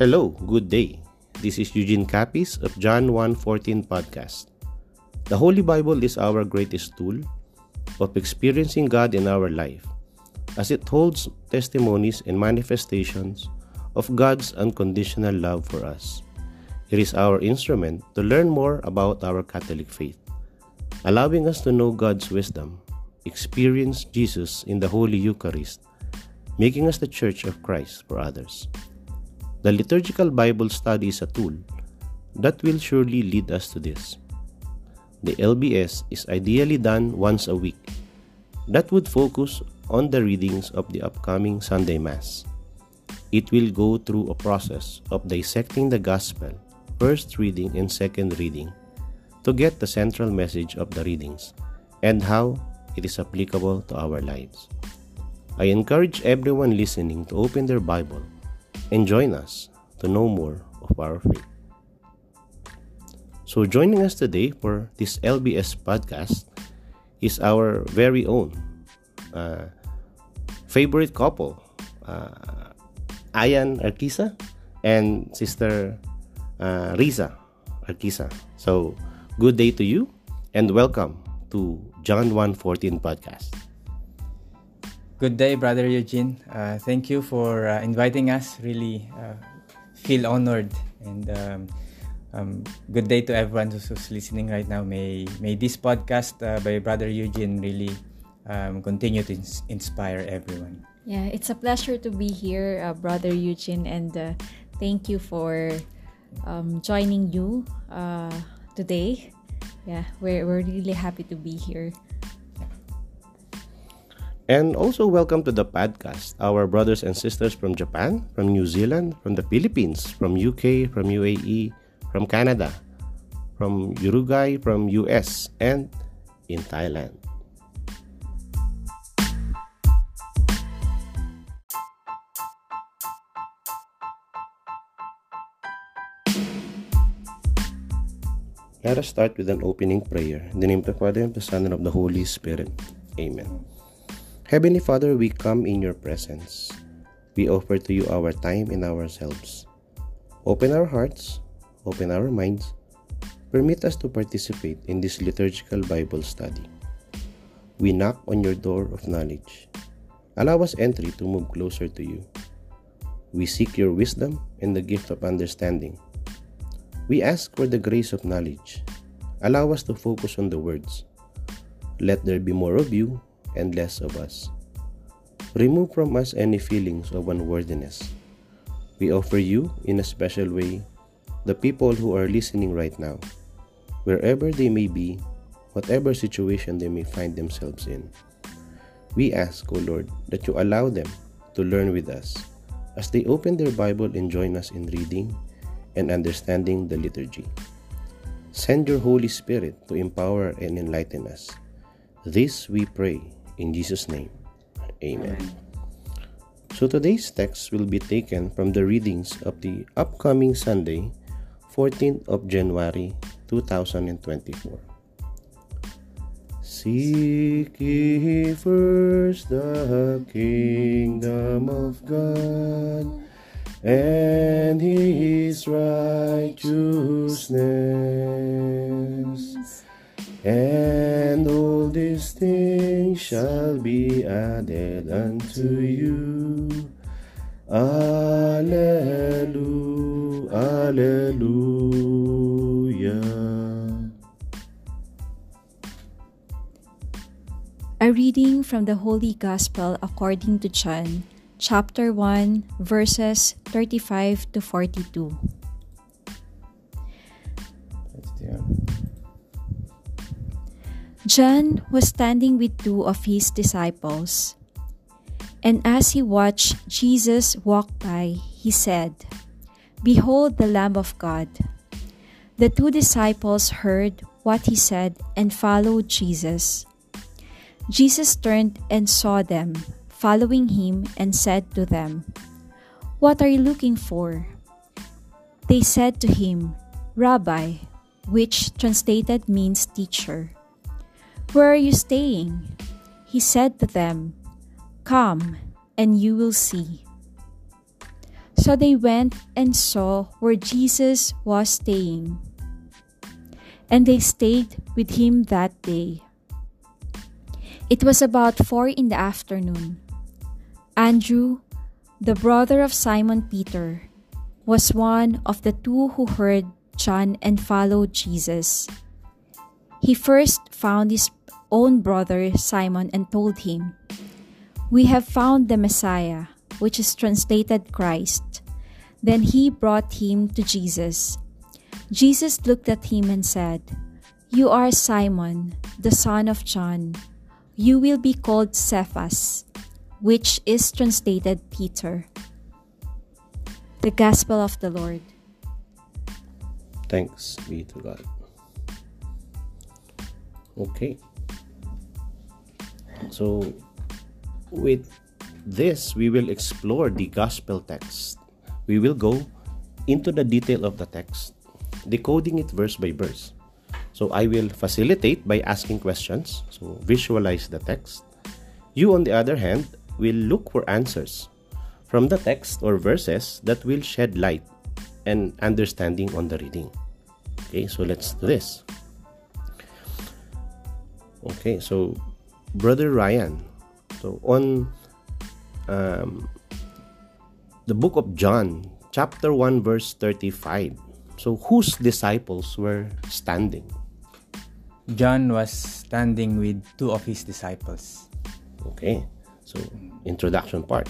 Hello, good day. This is Eugene Capis of John 1:14 podcast. The Holy Bible is our greatest tool of experiencing God in our life as it holds testimonies and manifestations of God's unconditional love for us. It is our instrument to learn more about our Catholic faith, allowing us to know God's wisdom, experience Jesus in the Holy Eucharist, making us the Church of Christ for others. The liturgical Bible study is a tool that will surely lead us to this. The LBS is ideally done once a week. That would focus on the readings of the upcoming Sunday Mass. It will go through a process of dissecting the Gospel, first reading and second reading, to get the central message of the readings and how it is applicable to our lives. I encourage everyone listening to open their Bible and join us to know more of our faith. So, joining us today for this LBS podcast is our very own uh, favorite couple, uh, Ryan Arkisa and Sister uh, Riza Arkisa. So, good day to you and welcome to John 1:14 podcast. Good day, Brother Eugene. Uh, thank you for uh, inviting us. Really uh, feel honored and um, um, good day to everyone who's, listening right now. May may this podcast uh, by Brother Eugene really um, continue to ins- inspire everyone. Yeah, it's a pleasure to be here, uh, Brother Eugene, and uh, thank you for um, joining you today. Yeah, we're, we're really happy to be here. And also, welcome to the podcast. Our brothers and sisters from Japan, from New Zealand, from the Philippines, from UK, from UAE, from Canada, from Uruguay, from US, and in Thailand. Let us start with an opening prayer. In the name of the Father, and the Son, and of the Holy Spirit. Amen. Heavenly Father, we come in your presence. We offer to you our time and ourselves. Open our hearts, open our minds, permit us to participate in this liturgical Bible study. We knock on your door of knowledge. Allow us entry to move closer to you. We seek your wisdom and the gift of understanding. We ask for the grace of knowledge. Allow us to focus on the words. Let there be more of you and less of us. Remove from us any feelings of unworthiness. We offer you, in a special way, the people who are listening right now, wherever they may be, whatever situation they may find themselves in. We ask, O Lord, that you allow them to learn with us as they open their Bible and join us in reading and understanding the liturgy. Send your Holy Spirit to empower and enlighten us. This we pray in Jesus' name. Amen. Amen. So today's text will be taken from the readings of the upcoming Sunday, 14th of January 2024. Seek ye first the kingdom of God and his righteousness, and all these things shall be added unto you. Alleluia, Alleluia. A reading from the Holy Gospel according to John, chapter 1, verses 35 to 42. John was standing with two of his disciples. And as he watched Jesus walk by, he said, Behold the Lamb of God. The two disciples heard what he said and followed Jesus. Jesus turned and saw them following him and said to them, What are you looking for? They said to him, Rabbi, which translated means teacher. Where are you staying? He said to them, Come, and you will see. So they went and saw where Jesus was staying. And they stayed with him that day. It was about four in the afternoon. Andrew, the brother of Simon Peter, was one of the two who heard John and followed Jesus. He first found his own brother Simon and told him, We have found the Messiah, which is translated Christ. Then he brought him to Jesus. Jesus looked at him and said, You are Simon, the son of John. You will be called Cephas, which is translated Peter. The Gospel of the Lord. Thanks be to God. Okay. So, with this, we will explore the gospel text. We will go into the detail of the text, decoding it verse by verse. So, I will facilitate by asking questions, so visualize the text. You, on the other hand, will look for answers from the text or verses that will shed light and understanding on the reading. Okay, so let's do this. Okay, so Brother Ryan, so on um, the book of John, chapter 1, verse 35. So, whose disciples were standing? John was standing with two of his disciples. Okay, so introduction part.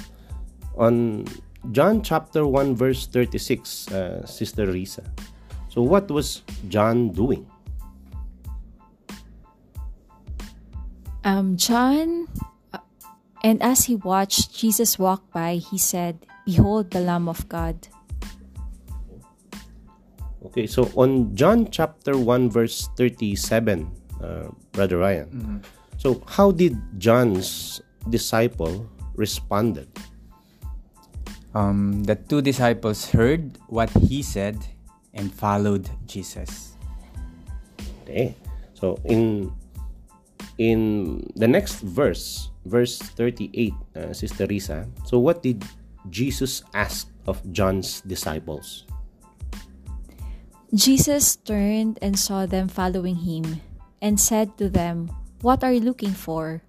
On John chapter 1, verse 36, uh, Sister Risa. So, what was John doing? Um, John, uh, and as he watched Jesus walk by, he said, Behold the Lamb of God. Okay, so on John chapter 1, verse 37, uh, Brother Ryan. So, how did John's disciple responded? Um, the two disciples heard what he said and followed Jesus. Okay, so in in the next verse, verse 38, uh, Sister Risa. So, what did Jesus ask of John's disciples? Jesus turned and saw them following him, and said to them, What are you looking for?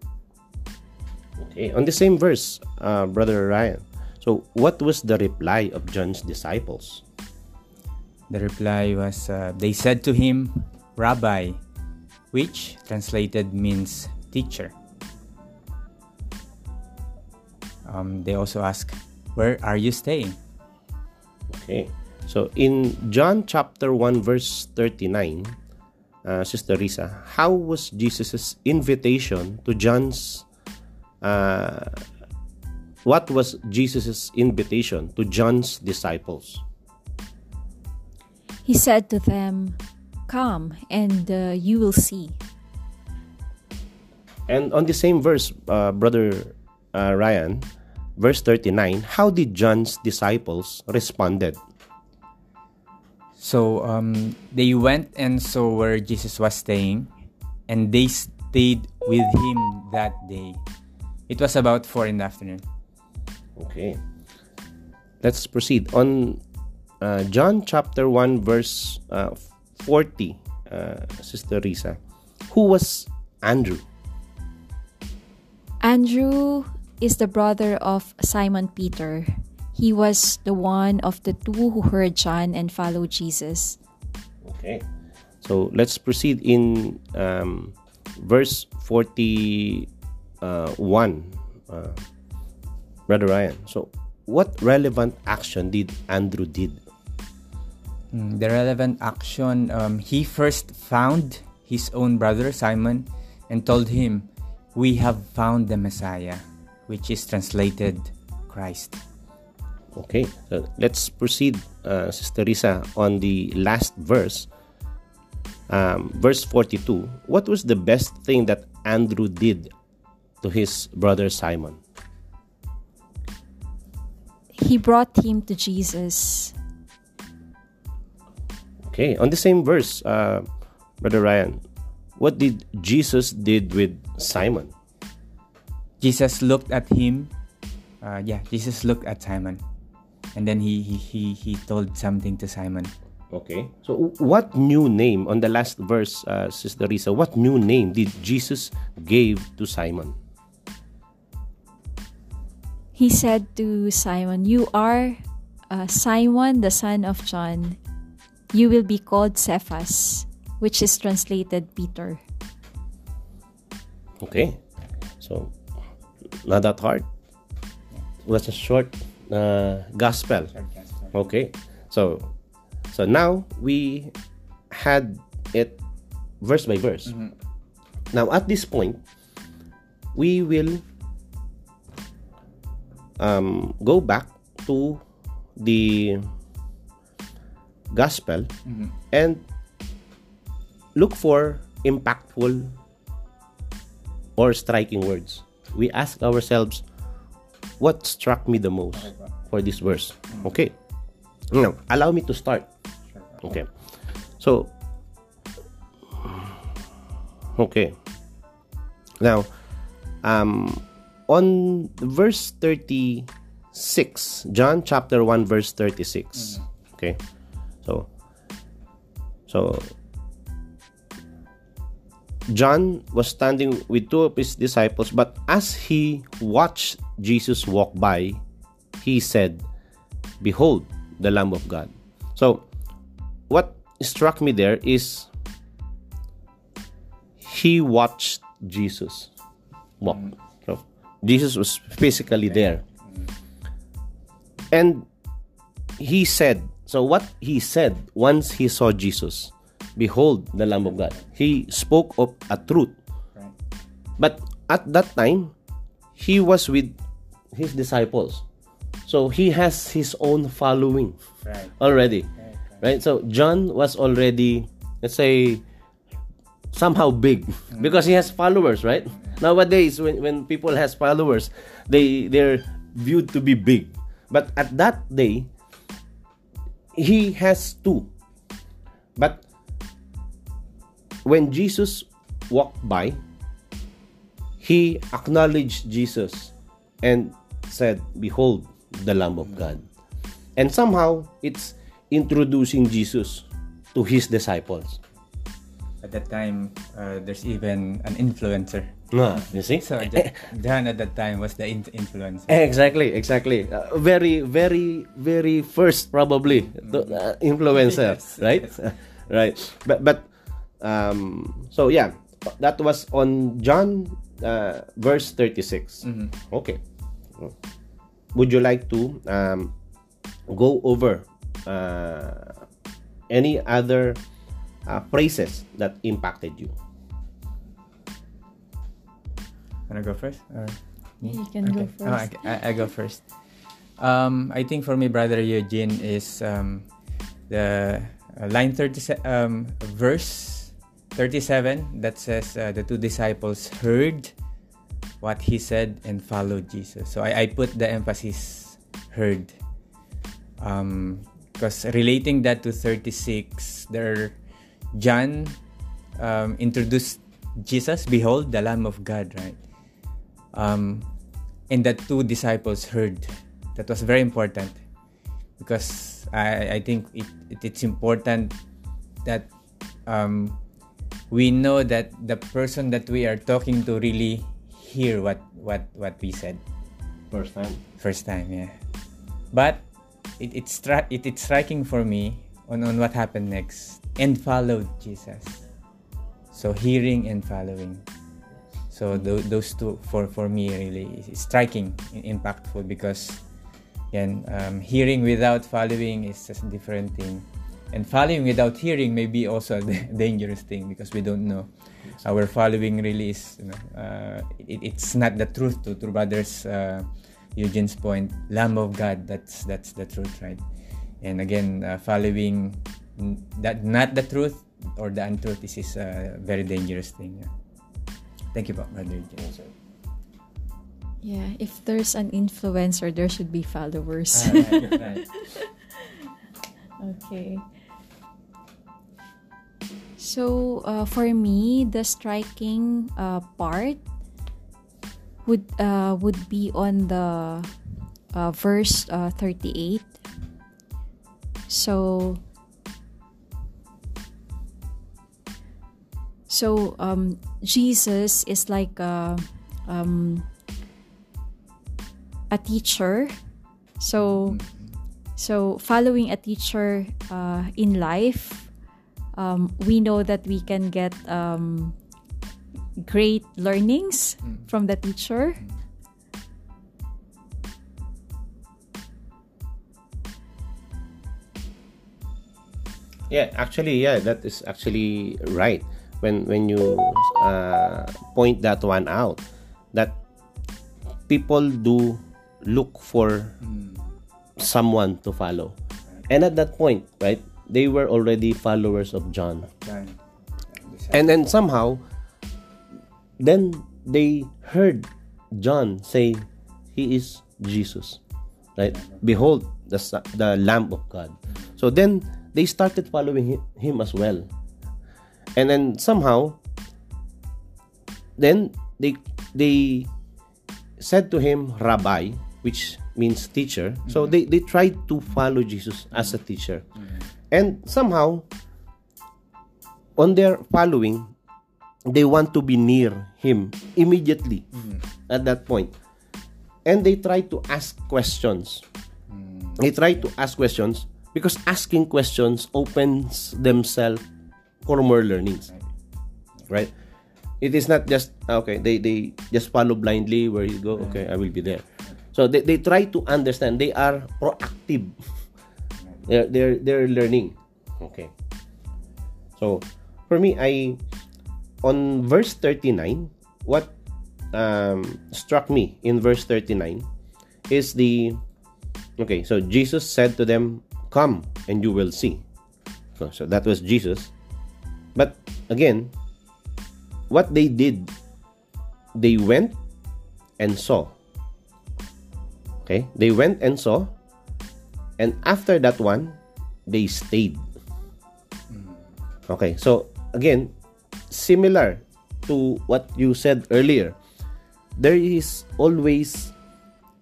Okay, on the same verse, uh, Brother Ryan. So, what was the reply of John's disciples? The reply was, uh, They said to him, Rabbi, which translated means teacher. Um, they also ask, Where are you staying? Okay, so in John chapter 1, verse 39, uh, Sister Risa, how was Jesus' invitation to John's uh, what was Jesus' invitation to John's disciples? He said to them, Come and uh, you will see. And on the same verse, uh, Brother uh, Ryan, verse 39, how did John's disciples responded? So um, they went and saw where Jesus was staying, and they stayed with him that day. It was about 4 in the afternoon. Okay. Let's proceed. On uh, John chapter 1, verse uh, 40, uh, Sister Risa, who was Andrew? Andrew is the brother of Simon Peter. He was the one of the two who heard John and followed Jesus. Okay. So let's proceed in um, verse 41, uh, Brother Ryan. So, what relevant action did Andrew did? The relevant action, um, he first found his own brother Simon and told him, We have found the Messiah, which is translated Christ. Okay, so let's proceed, uh, Sister Risa, on the last verse, um, verse 42. What was the best thing that Andrew did to his brother Simon? He brought him to Jesus. Okay, on the same verse, uh, Brother Ryan, what did Jesus did with Simon? Jesus looked at him. Uh, yeah, Jesus looked at Simon. and then he he he, he told something to Simon. Okay. So what new name on the last verse, uh, Sister Risa? What new name did Jesus gave to Simon? He said to Simon, "You are uh, Simon, the son of John. You will be called Cephas, which is translated Peter." Okay. So not that hard. It was a short uh, gospel. Okay. So so now we had it verse by verse. Now at this point, we will um, go back to the gospel and look for impactful or striking words. We ask ourselves, what struck me the most for this verse? Okay. Now, allow me to start. Okay. So, okay. Now, um, on verse 36, John chapter 1, verse 36. Okay. So, so, John was standing with two of his disciples, but as he watched Jesus walk by, he said, Behold, the Lamb of God. So, what struck me there is he watched Jesus walk. Mm. So, Jesus was physically there. And he said, so what he said once he saw Jesus, Behold, the Lamb of God. He spoke of a truth. Right. But at that time, he was with his disciples. So he has his own following Right. already. Right? So John was already, let's say, somehow big mm. because he has followers, right? Nowadays, when, when people has followers, they they're viewed to be big. But at that day, he has two. But when Jesus walked by, he acknowledged Jesus and said, Behold, the Lamb of God. And somehow, it's introducing Jesus to his disciples. At that time, uh, there's even an influencer. Ah, you see? So Jo- John at that time was the in- influencer. Exactly, exactly. Uh, very, very, very first probably the, uh, influencer, Yes, right? right. But but um. So yeah, that was on John uh, verse thirty Okay. Would you like to um go over uh, any other uh, phrases that impacted you? Wanna go first? Or me? You can go first. Oh, I, I, I go first. Um, I think for me, brother Eugene is um, the uh, line thirty um, verse thirty-seven that says uh, the two disciples heard what he said and followed Jesus. So I, I put the emphasis heard. Um, because relating that to 36, there John um, introduced Jesus, behold the Lamb of God, right? Um, and the two disciples heard. That was very important. Because I, I think it, it, it's important that um, we know that the person that we are talking to really hear what, what, what we said. First time. first time yeah. But it, it's stri- it, it's striking for me on, on what happened next. And followed jesus. So hearing and following so tho- those two for for me really is striking impactful because yan, um, hearing without following is just a different thing. And following without hearing may be also a dangerous thing because we don't know. Our following really is you know uh, it, it's not the truth to, to brothers uh, Eugene's point lamb of God that's that's the truth right? And again uh, following n- that not the truth or the untruth is, is a very dangerous thing yeah. Thank you brother Eugene Yeah, if there's an influencer, there should be followers. Ah, right, right. Okay. So, uh, for me, the striking uh, part would uh, would be on the uh, verse uh, 38 So, so um, Jesus is like a, um, a teacher. So, so following a teacher uh, in life, um, we know that we can get um, great learnings from the teacher. Yeah, actually, yeah, that is actually right. When when you uh, point that one out, that people do look for someone to follow, and at that point, right, they were already followers of John, and then somehow, then they heard John say, "He is Jesus," right? Behold, the the Lamb of God. So then they started following hi- him as well, and then somehow, then they they said to him, "Rabbi," which means teacher. So they they tried to follow Jesus as a teacher, and somehow, on their following, they want to be near him immediately at that point. And they try to ask questions. They try to ask questions because asking questions opens themselves for more learnings. Right? It is not just okay they they just follow blindly where you go okay i will be there. So they, they try to understand. They are proactive. They're they're, they're learning. Okay. So for me i on verse 39 what um, struck me in verse 39 is the okay so jesus said to them come and you will see. So, so that was jesus but again what they did they went and saw. Okay? They went and saw. And after that one they stayed. Okay? So again similar to what you said earlier. There is always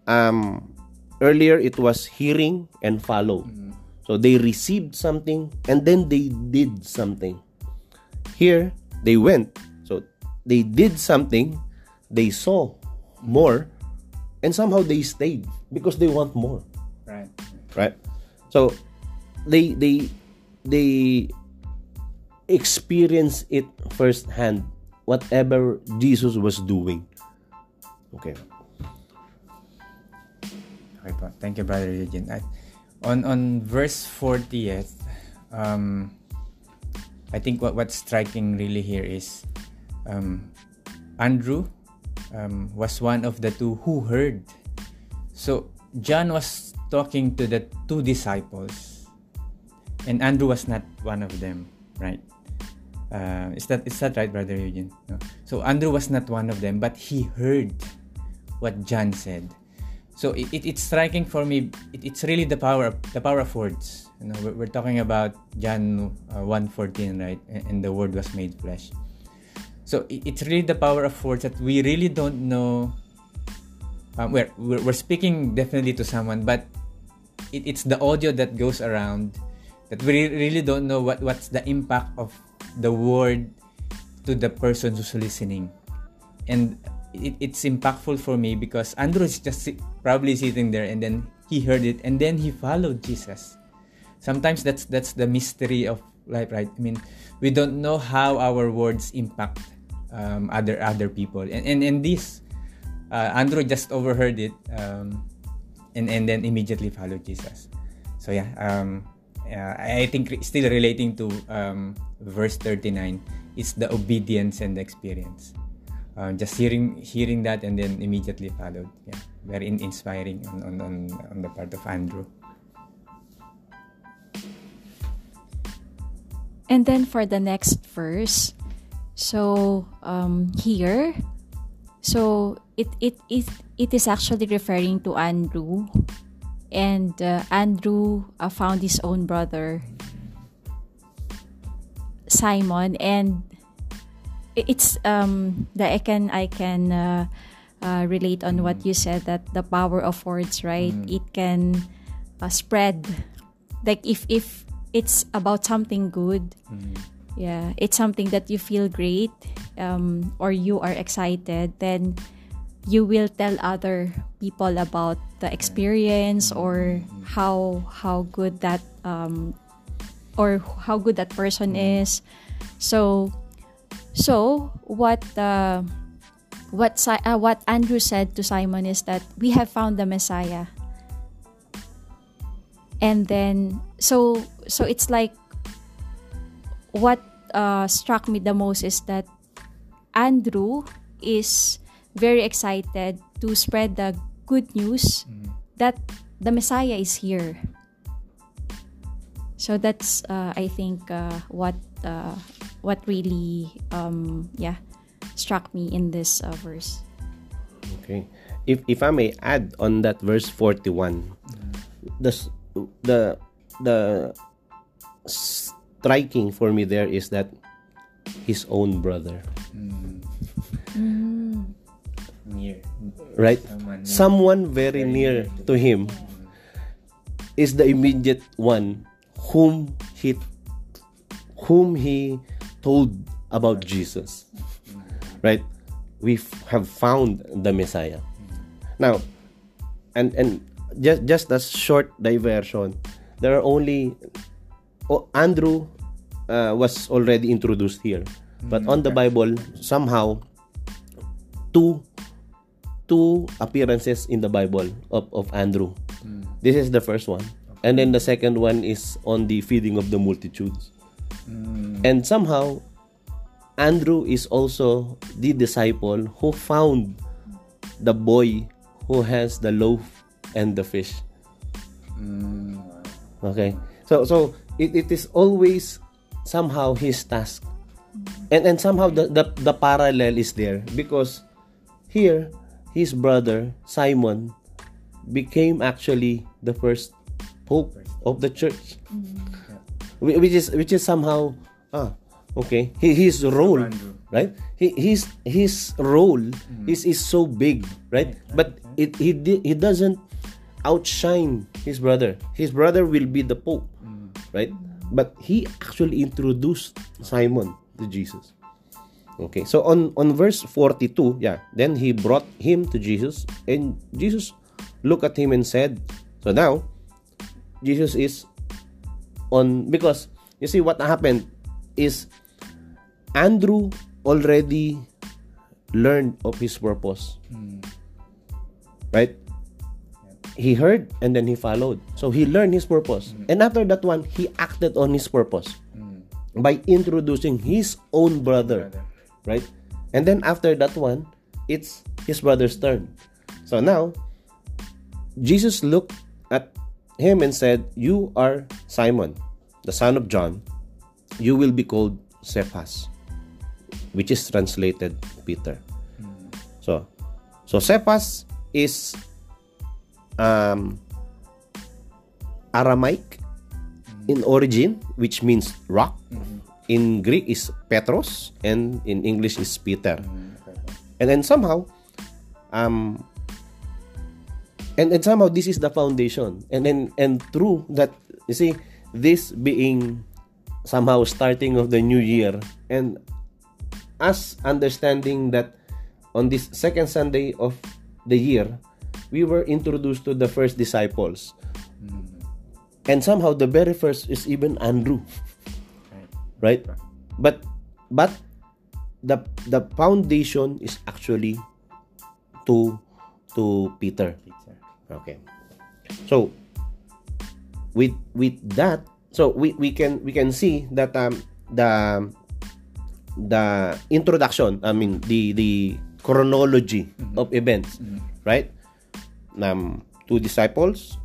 um earlier it was hearing and follow. So they received something and then they did something here they went so they did something they saw more and somehow they stayed because they want more Right. right so they they they experience it firsthand whatever jesus was doing okay Okay. Thank you, Brother Eugene. On on verse 40th, um, I think what what's striking really here is um, Andrew um, was one of the two who heard. So John was talking to the two disciples, and Andrew was not one of them, right? Uh, is that is that right, Brother Eugene? No. So Andrew was not one of them, but he heard what John said. So it, it, it's striking for me. It, it's really the power the power of words. You know, we're, we're talking about John uh, 1:14, right? And, and the Word was made flesh. So it, it's really the power of words that we really don't know. Um, we're, we're we're speaking definitely to someone, but it, it's the audio that goes around that we really don't know what what's the impact of the word to the person who's listening and it, it's impactful for me because Andrew is just probably sitting there and then he heard it and then he followed Jesus. Sometimes that's that's the mystery of life, right? I mean, we don't know how our words impact um, other other people, and and, and this uh, Andrew just overheard it, um, and and then immediately followed Jesus. So yeah, um, I think re- still relating to um, verse 39 is the obedience and the experience. Uh, just hearing hearing that and then immediately followed. Yeah, very in- inspiring on, on, on, on the part of Andrew. And then for the next verse, so um, here, so it, it it it is actually referring to Andrew, and uh, Andrew uh, found his own brother Simon, and it's um that I can I can uh, uh, relate on what you said that the power of words, right? It can uh, spread. Like if if it's about something good yeah it's something that you feel great um, or you are excited then you will tell other people about the experience or how how good that um, or how good that person is. So so what uh, what Si- uh, what Andrew said to Simon is that we have found the Messiah and then so so it's like what uh, struck me the most is that Andrew is very excited to spread the good news that the Messiah is here. So that's uh, I think uh, what uh, what really um, yeah struck me in this uh, verse. Okay. If if I may add on that verse 41, the the the striking for me there is that his own brother, Near. right? Someone near. Someone very near to him is the immediate one whom he whom he told about Jesus. Right? We have found the Messiah. Now, and and just just a short diversion. There are only oh, Andrew uh, was already introduced here, but on the Bible somehow two two appearances in the Bible of, of Andrew. This is the first one. And then the second one is on the feeding of the multitudes. And somehow, Andrew is also the disciple who found the boy who has the loaf and the fish. Mm. Okay. So so it, it is always somehow his task. And and somehow the, the the parallel is there because here his brother Simon became actually the first pope of the church. Mm. Whi- Which is which is somehow ah okay. Hi- his role right? Hi- his his role is is so big right? But it he he doesn't outshine his brother. His brother will be the pope right? But he actually introduced simon to jesus. Okay so on on verse 42 yeah then he brought him to jesus and jesus looked at him and said so now jesus is on because you see what happened is Andrew already learned of his purpose. Hmm. Right? He heard and then he followed. So he learned his purpose. Hmm. And after that one, he acted on his purpose hmm. by introducing his own brother. Brother. Right? And then after that one, it's his brother's turn. So now, Jesus looked at him and said, You are Simon, the son of John. You will be called Cephas, which is translated Peter. So, so Cephas is um, Aramaic in origin, which means rock. In Greek is Petros, and in English is Peter. And then somehow, um, and and somehow this is the foundation and then and through that you see this being somehow starting of the new year. And us understanding that on this second sunday of the year we were introduced to the first disciples. Hmm. And somehow the very first is even andrew. Right. But but the the foundation is actually to to peter. Pizza. Okay. So with with that, so we, we can we can see that um the the introduction, I mean the the chronology of events, right? Um two disciples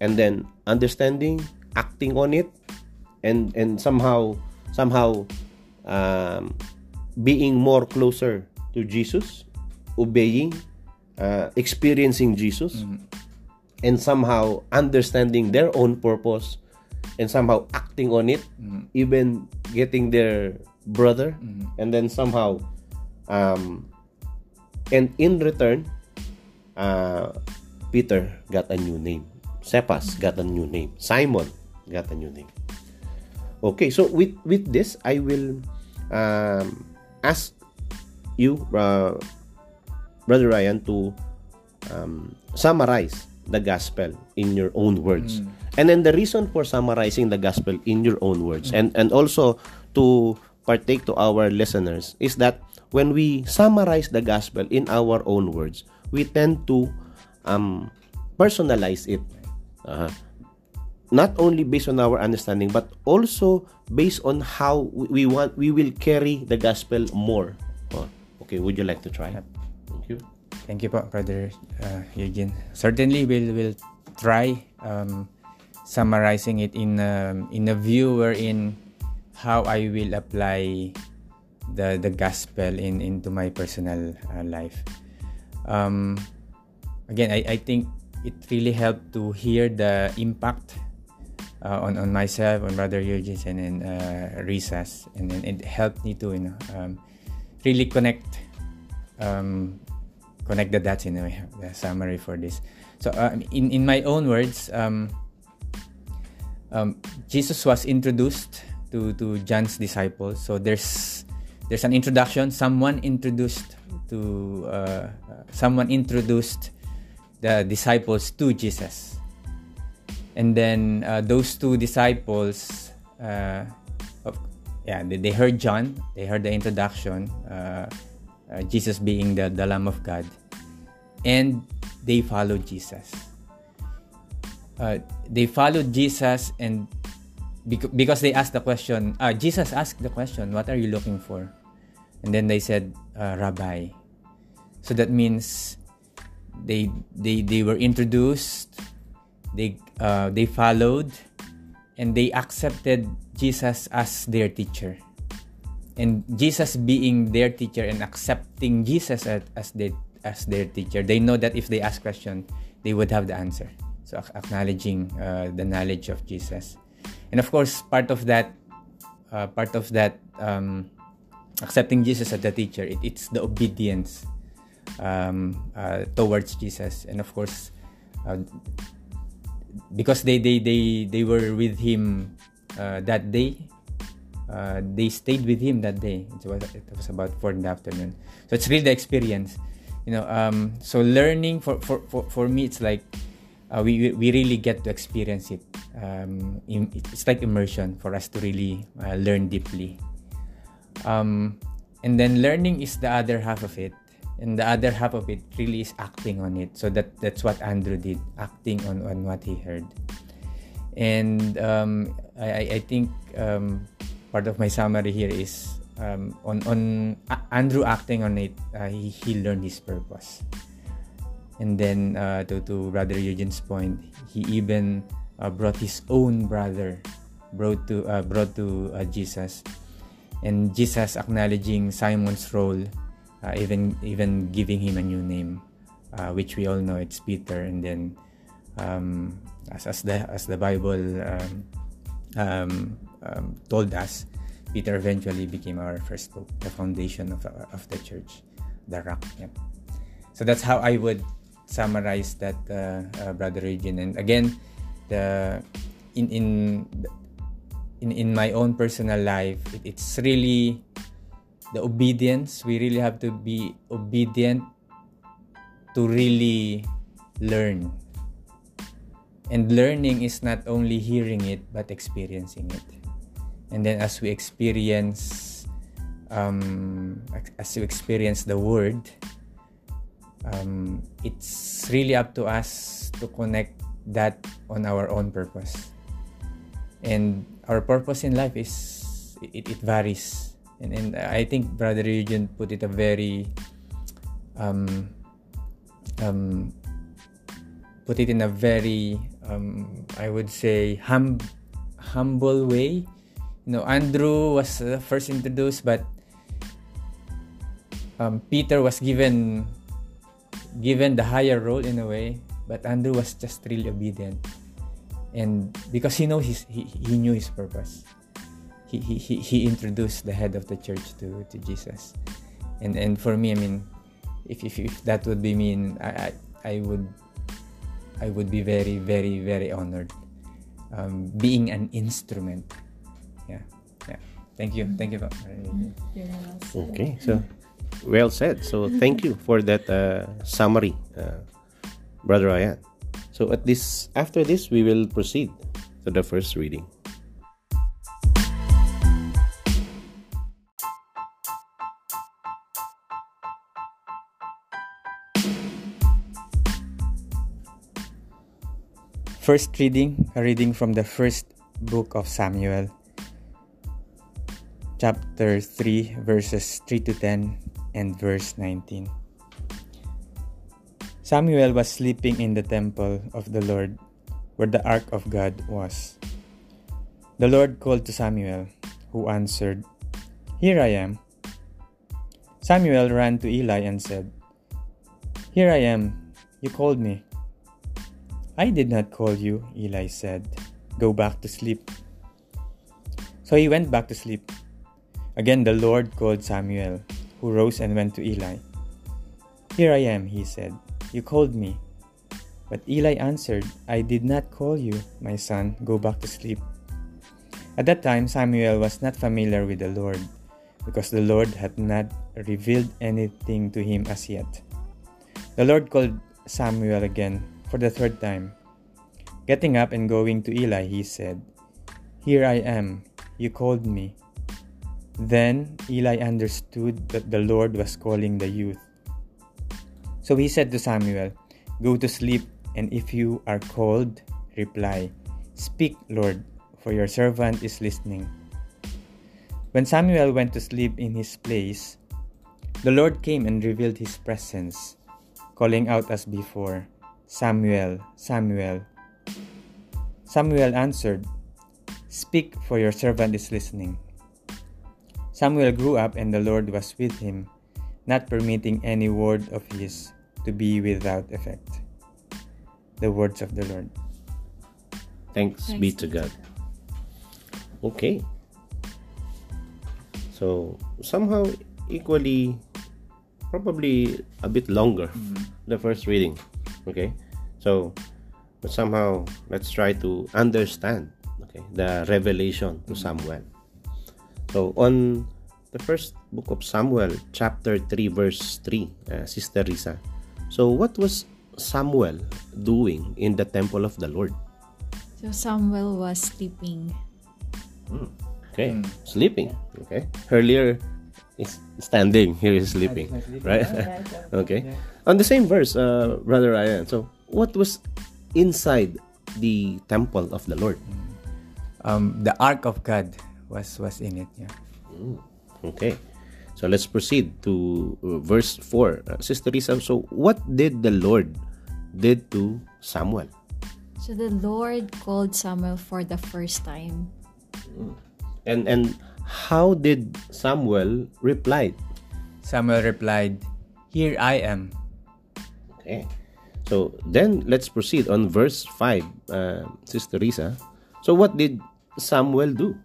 and then understanding, acting on it and and somehow somehow um being more closer to Jesus, obeying, uh, experiencing Jesus and somehow understanding their own purpose and somehow acting on it even getting their brother and then somehow um and in return uh peter got a new name cephas got a new name simon got a new name. Okay, so with with this, I will um, ask you, uh, Brother Ryan, to um, summarize the gospel in your own words. Mm. And then the reason for summarizing the gospel in your own words and and also to partake to our listeners is that when we summarize the gospel in our own words, we tend to um, personalize it. Uh, not only based on our understanding but also based on how we want we will carry the gospel more. Oh, okay, would you like to try? Thank you. Thank you, po, Brother uh, Eugene. Certainly, we'll will try um, summarizing it in um, in a view wherein how I will apply the the gospel in into my personal uh, life. Um, again, I, I think it really helped to hear the impact uh, on on myself, on Brother Eugene, and in uh, Risas, and then it helped me to you know um, really connect um, connect the dots in a way, the summary for this. So, uh, in in my own words, um, um, Jesus was introduced to to John's disciples. So there's there's an introduction. Someone introduced to uh, someone introduced the disciples to Jesus, and then uh, those two disciples, uh, of, yeah, they, they heard John. They heard the introduction. Uh, uh, Jesus being the, the Lamb of God, and they followed Jesus. Uh, they followed Jesus, and because they asked the question, uh, Jesus asked the question, "What are you looking for?" And then they said, uh, "Rabbi." So that means they they they were introduced, they uh, they followed, and they accepted Jesus as their teacher and Jesus being their teacher and accepting Jesus as, their as their teacher, they know that if they ask question, they would have the answer. Acknowledging uh, the knowledge of Jesus, and of course, part of that, uh, part of that, um, accepting Jesus as the teacher, it, it's the obedience um, uh, towards Jesus, and of course, uh, because they they they they were with him uh, that day uh, they stayed with him that day. It was, it was about four in the afternoon. So it's really the experience, you know. Um, so learning for, for, for, for me, it's like uh, we we really get to experience it. Um, in, it's like immersion for us to really uh, learn deeply. Um, and then learning is the other half of it, and the other half of it really is acting on it. So that that's what Andrew did, acting on on what he heard. And um, I I think um, part of my summary here is um, on on Andrew acting on it, uh, he, he learned his purpose. And then uh, to to Brother Eugene's point, he even uh, brought his own brother, brought to uh, brought to uh, Jesus, and Jesus acknowledging Simon's role, uh, even even giving him a new name, uh, which we all know it's Peter. And then um, as as the as the Bible um, um, um, told us, Peter eventually became our first pope, the foundation of, of the church, the rock. Yep. So that's how I would summarize that, uh, uh, Brother Eugene. And again, the in in in in my own personal life, it, it's really the obedience. We really have to be obedient to really learn. And learning is not only hearing it but experiencing it and then as we experience um, as we experience the word um, it's really up to us to connect that on our own purpose. And our purpose in life is it, it varies. And, and i think brother Eugene put it a very um, um, put it in a very um, i would say hum, humble way. You know Andrew was uh, first introduced but um, Peter was given given the higher role in a way but Andrew was just really obedient and because he knows his he, he knew his purpose he, he, he, he introduced the head of the church to, to Jesus and and for me I mean if, if, if that would be mean I, I, I would I would be very very very honored um, being an instrument. Yeah, yeah. Thank you, thank you. po. Okay, so well said. So thank you for that uh, summary, uh, Brother Ryan. So at this, after this, we will proceed to the first reading. First reading, a reading from the first book of Samuel, chapter 3, verses 3 to 10, and verse 19. Samuel was sleeping in the temple of the Lord, where the ark of God was. The Lord called to Samuel, who answered, Here I am. Samuel ran to Eli and said, Here I am. You called me. I did not call you, Eli said. Go back to sleep. So he went back to sleep. Again, the Lord called Samuel, who rose and went to Eli. Here I am, he said. You called me. But Eli answered, I did not call you, my son. Go back to sleep. At that time, Samuel was not familiar with the Lord, because the Lord had not revealed anything to him as yet. The Lord called Samuel again for the third time. Getting up and going to Eli, he said, Here I am, you called me. Then Eli understood that the Lord was calling the youth. So he said to Samuel, Go to sleep, and if you are called, reply, Speak, Lord, for your servant is listening. When Samuel went to sleep in his place, the Lord came and revealed his presence, calling out as before, Samuel, Samuel. Samuel answered, Speak, for your servant is listening. Samuel grew up, and the Lord was with him, not permitting any word of his to be without effect. The words of the Lord. Thanks, be to God. Okay. So somehow equally, probably a bit longer, the first reading. Okay. So but somehow let's try to understand okay the revelation to Samuel. So on the first book of Samuel, chapter 3, verse 3, uh, Sister Risa. So what was Samuel doing in the temple of the Lord? So Samuel was sleeping. Okay, sleeping. Okay, earlier is standing. Here is sleeping, right? okay. On the same verse, uh, brother Ryan. So, what was inside the temple of the Lord? Um, the ark of God was was in it. Yeah. Okay. So let's proceed to uh, verse 4. Uh, Sister Risa, so what did the Lord did to Samuel? So the Lord called Samuel for the first time. And and how did Samuel reply? Samuel replied, Here I am. Okay. So then let's proceed on verse 5, uh, Sister Risa. So what did Samuel do?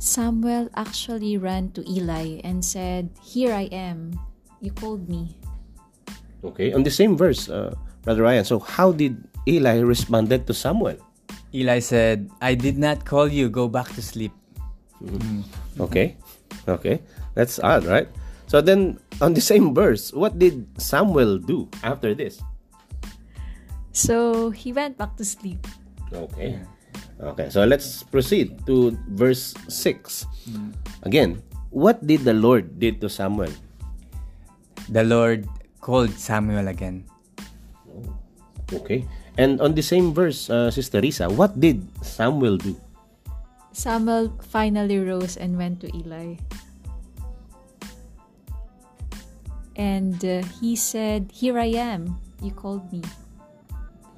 Samuel actually ran to Eli and said, Here I am. You called me. Okay, on the same verse, uh, Brother Ryan. So how did Eli responded to Samuel? Eli said, I did not call you. Go back to sleep. Okay, okay, that's odd, right? So then, on the same verse, what did Samuel do after this? So he went back to sleep. Okay, okay. So let's proceed to verse six. Again, what did the Lord did to Samuel? The Lord called Samuel again. Okay, and on the same verse, uh, Sister Risa, what did Samuel do? Samuel finally rose and went to Eli. And uh, he said, Here I am. You called me.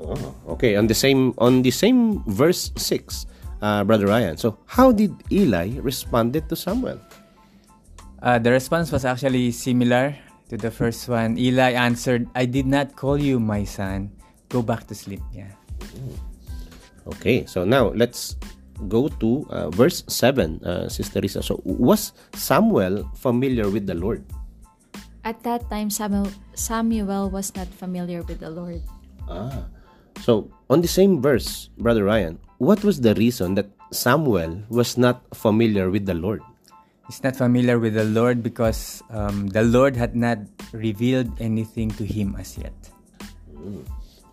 Oh, okay, on the same on the same verse six, uh, Brother Ryan. So how did Eli responded to Samuel? Uh, the response was actually similar to the first one. Eli answered, I did not call you, my son. Go back to sleep. Yeah. Okay, so now let's go to uh, verse 7, uh, Sister Risa. So, was Samuel familiar with the Lord? At that time, Samuel, Samuel was not familiar with the Lord. Ah, So, on the same verse, Brother Ryan, what was the reason that Samuel was not familiar with the Lord? He's not familiar with the Lord because um, the Lord had not revealed anything to him as yet.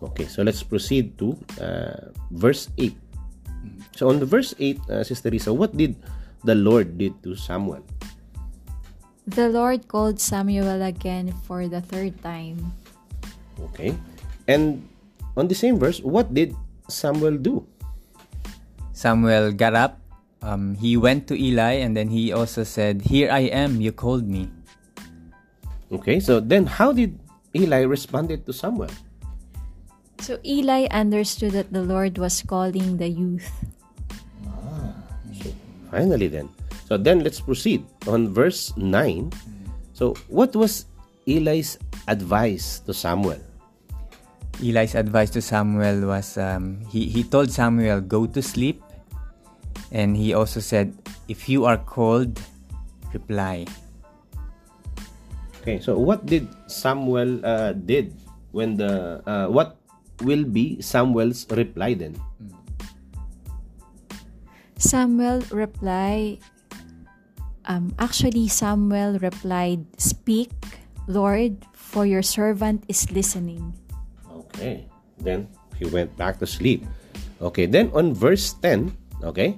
Okay, so let's proceed to uh, verse 8. So on the verse 8, uh, Sister Risa, what did the Lord did to Samuel? The Lord called Samuel again for the third time. Okay. And on the same verse, what did Samuel do? Samuel got up, um, he went to Eli, and then he also said, Here I am, you called me. Okay, so then how did Eli responded to Samuel? So Eli understood that the Lord was calling the youth. Ah, so Finally, then. So then let's proceed on verse 9. So, what was Eli's advice to Samuel? Eli's advice to Samuel was um, he, he told Samuel, Go to sleep. And he also said, If you are called, reply. Okay, so what did Samuel uh, did when the uh, what will be Samuel's reply then? Samuel replied, um, actually, Samuel replied, Speak, Lord, for your servant is listening. Okay, then he went back to sleep. Okay, then on verse 10, okay,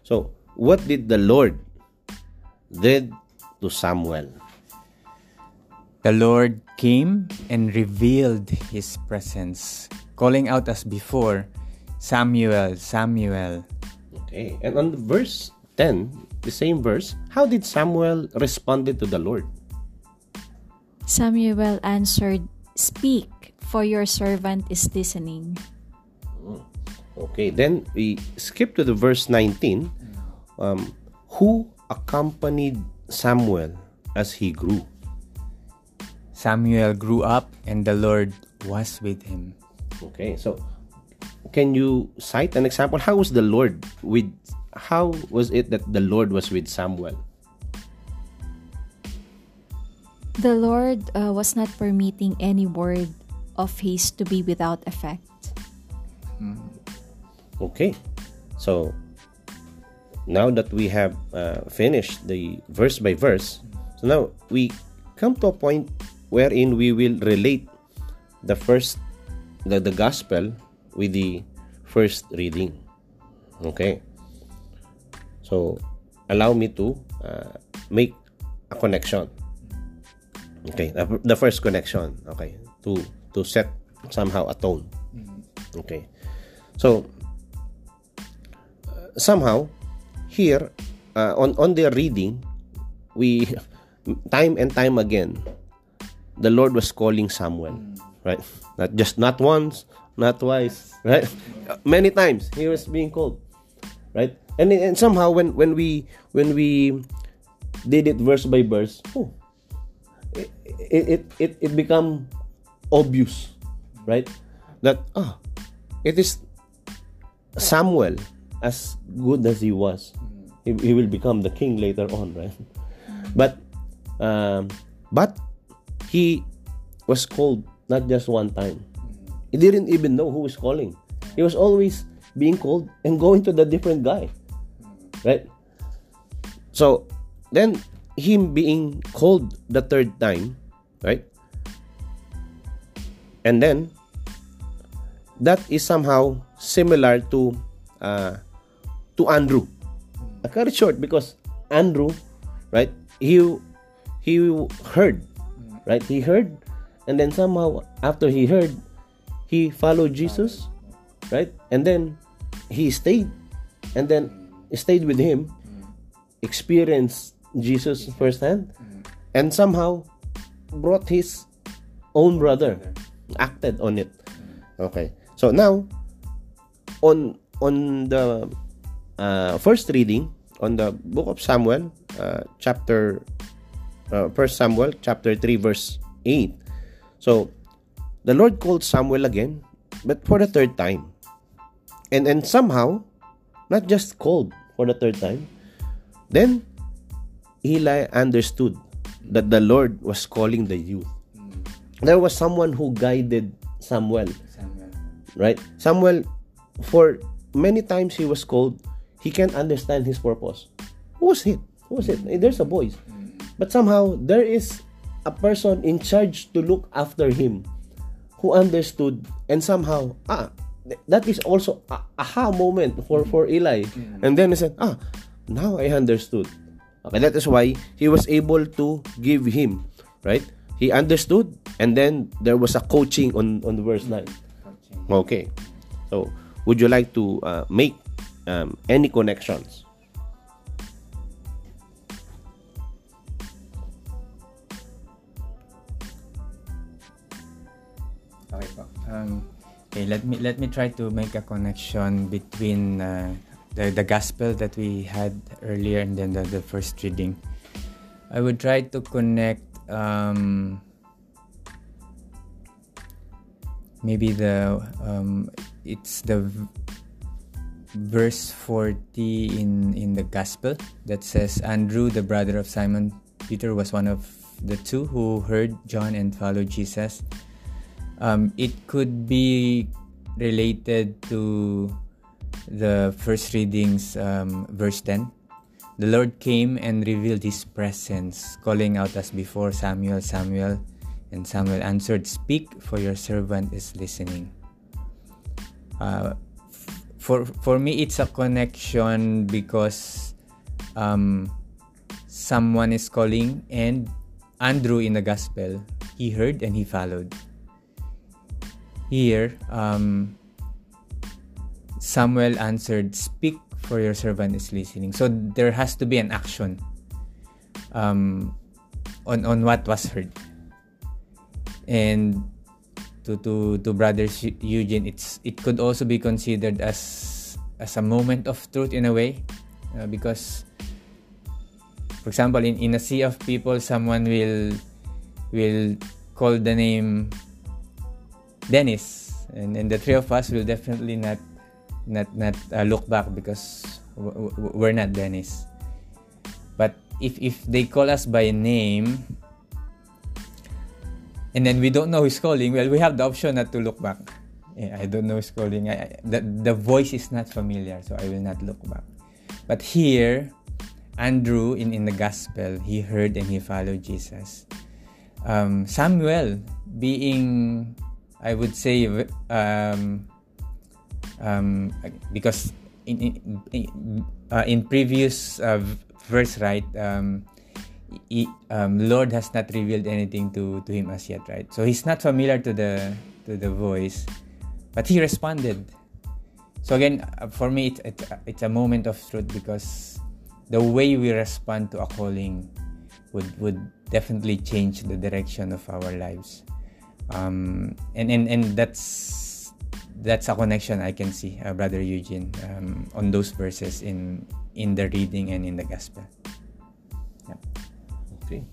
so what did the Lord did to Samuel? The Lord came and revealed his presence, calling out as before, Samuel, Samuel. Okay, and on verse 10, the same verse, how did Samuel responded to the Lord? Samuel answered, Speak, for your servant is listening. Okay, then we skip to the verse 19. Um, who accompanied Samuel as he grew? Samuel grew up and the Lord was with him. Okay, so can you cite an example? How was the Lord with? How was it that the Lord was with Samuel? The Lord uh, was not permitting any word of his to be without effect. Okay, so now that we have uh, finished the verse by verse, so now we come to a point wherein we will relate the first, the, the gospel with the first reading. Okay, so allow me to uh, make a connection. Okay, the first connection. Okay, to to set somehow a tone. Okay, so uh, somehow here uh, on on the reading, we time and time again, the Lord was calling Samuel, right? Not just not once, not twice, right? Many times he was being called, right? And and somehow when when we when we did it verse by verse, oh, it it it, it become obvious, right? That ah, it is Samuel as good as he was. He, he will become the king later on, right? But um, but he was called not just one time. He didn't even know who was calling. He was always being called and going to the different guy, right? So then him being called the third time, right? And then that is somehow similar to uh, to Andrew. Uh, very short because Andrew, right? He he heard, right? He heard, and then somehow after he heard, he followed Jesus, right? And then he stayed, and then stayed with him, experienced Jesus firsthand, and somehow brought his own brother, acted on it. Okay, so now on on the uh, first reading on the book of Samuel, uh, chapter uh, First Samuel, chapter three, verse eight. So the Lord called Samuel again, but for the third time, and and somehow, not just called for the third time, then Eli understood that the Lord was calling the youth. There was someone who guided Samuel Samuel. right? Samuel, for many times he was called, he can't understand his purpose. Who was it? Who was it? Eh, There's a voice. But somehow, there is a person in charge to look after him who understood and somehow, ah, that is also a aha moment for, for Eli. And then he said, ah, now I understood. Okay, that is why he was able to give him, right? He understood, and then there was a coaching on, on the verse 9. Okay. So, would you like to uh, make um, any connections? Okay. Um, okay, let me let me try to make a connection between uh, the the gospel that we had earlier and then the, the first reading. I would try to connect um, maybe the um, it's the verse 40 in in the gospel that says Andrew the brother of Simon Peter was one of the two who heard John and followed Jesus um, it could be related to the first readings, um, verse 10. The Lord came and revealed his presence, calling out as before, Samuel, Samuel. And Samuel answered, Speak, for your servant is listening. Uh, for, for me, it's a connection because um, someone is calling, and Andrew in the gospel, he heard and he followed here um, samuel answered speak for your servant is listening. So there has to be an action um, on on what was heard. And to to to brother Eugene it's it could also be considered as as a moment of truth in a way uh, because for example in in a sea of people someone will will call the name Dennis, and, and the three of us will definitely not not not uh, look back because we're not Dennis. But if if they call us by name, and then we don't know who's calling, well, we have the option not to look back. I don't know who's calling. I, I- the the voice is not familiar, so I will not look back. But here, Andrew in in the gospel, he heard and he followed Jesus. Um, Samuel being I would say um, um, because in in, uh, in previous uh, verse right um, he, um, Lord has not revealed anything to to him as yet right? So he's not familiar to the to the voice but he responded. So again uh, for me it's, it's it's a moment of truth because the way we respond to a calling would would definitely change the direction of our lives. Um, and, and and that's that's a connection I can see, uh, brother Eugene, um, on those verses in in the reading and in the gospel. Yeah. Okay,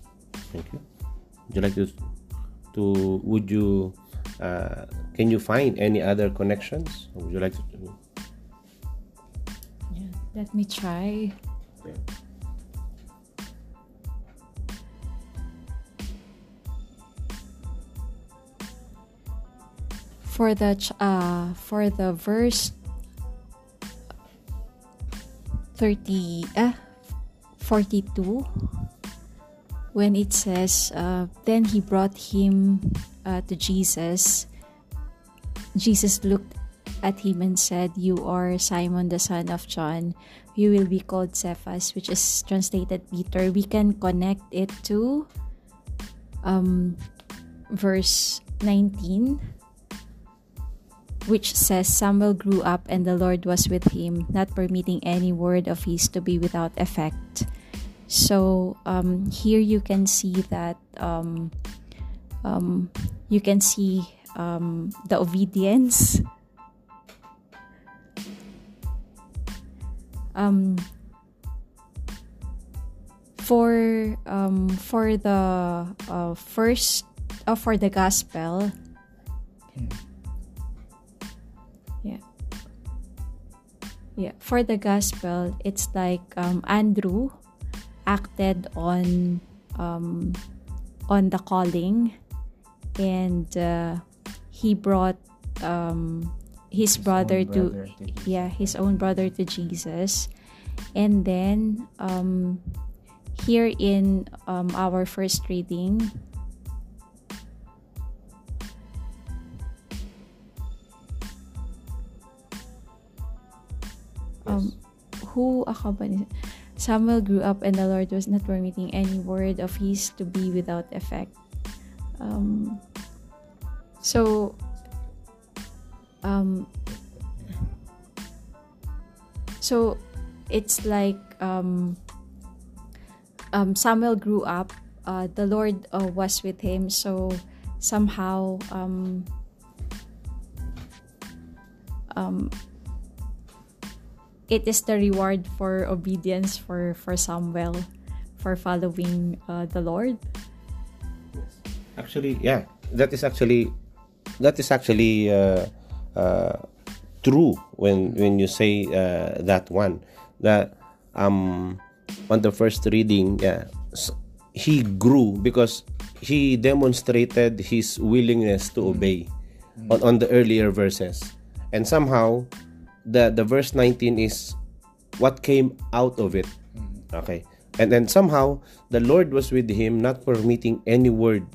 thank you. Would you like to, to would you, uh, can you find any other connections? Or would you like to? Yeah, let me try. For the uh for the verse 30 uh, 42 when it says uh, then he brought him uh, to Jesus Jesus looked at him and said, You are Simon the son of John. You will be called Cephas, which is translated Peter. We can connect it to um, verse 19, which says, Samuel grew up and the Lord was with him, not permitting any word of his to be without effect. So um, here you can see that um, um, you can see um, the obedience um for um for the uh, first uh, for the gospel yeah yeah for the gospel it's like um andrew acted on um on the calling and uh, he brought um his, His brother, to, brother to yeah his own brother to Jesus. And then um here in um, our first reading um who accompanied Samuel grew up and the Lord was not permitting any word of his to be without effect. Um, so, um, so it's like um, um, Samuel grew up. Uh, the Lord uh, was with him. So somehow, um, um, it is the reward for obedience for for Samuel for following uh, the Lord. Actually, yeah, that is actually that is actually uh, uh, true when when you say uh, that one. That um on the first reading, yeah, he grew because he demonstrated his willingness to obey on, on the earlier verses, and somehow the the verse 19 is what came out of it. Mm-hmm. Okay. And then somehow the Lord was with him, not permitting any word